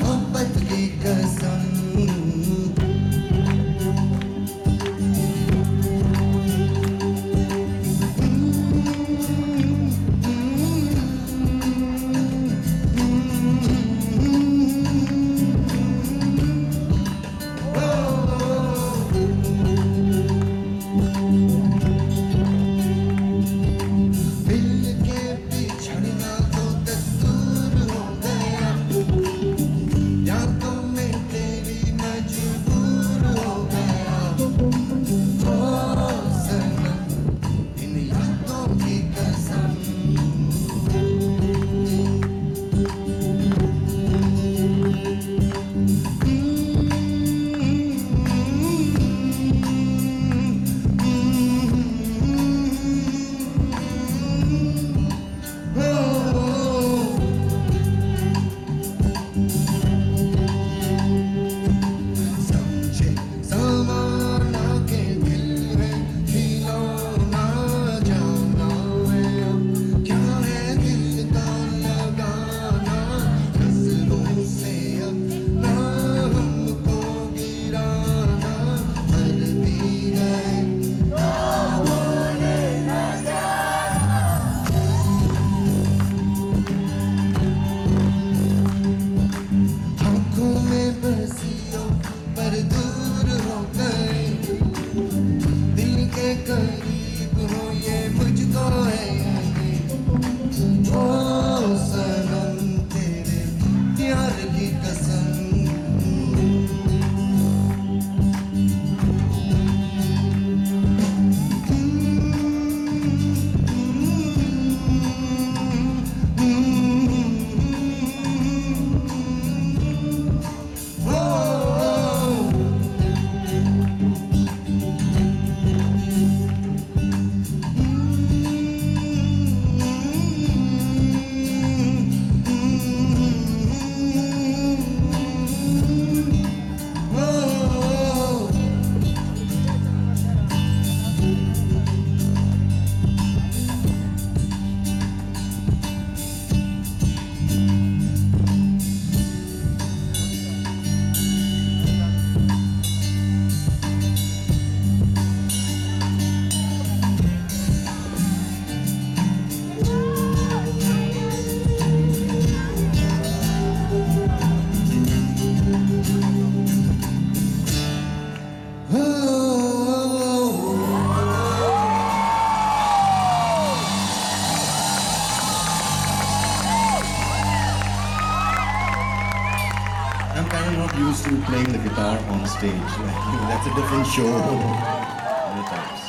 Papa Tika Sun. not used to playing the guitar on stage. That's a different show. Oh.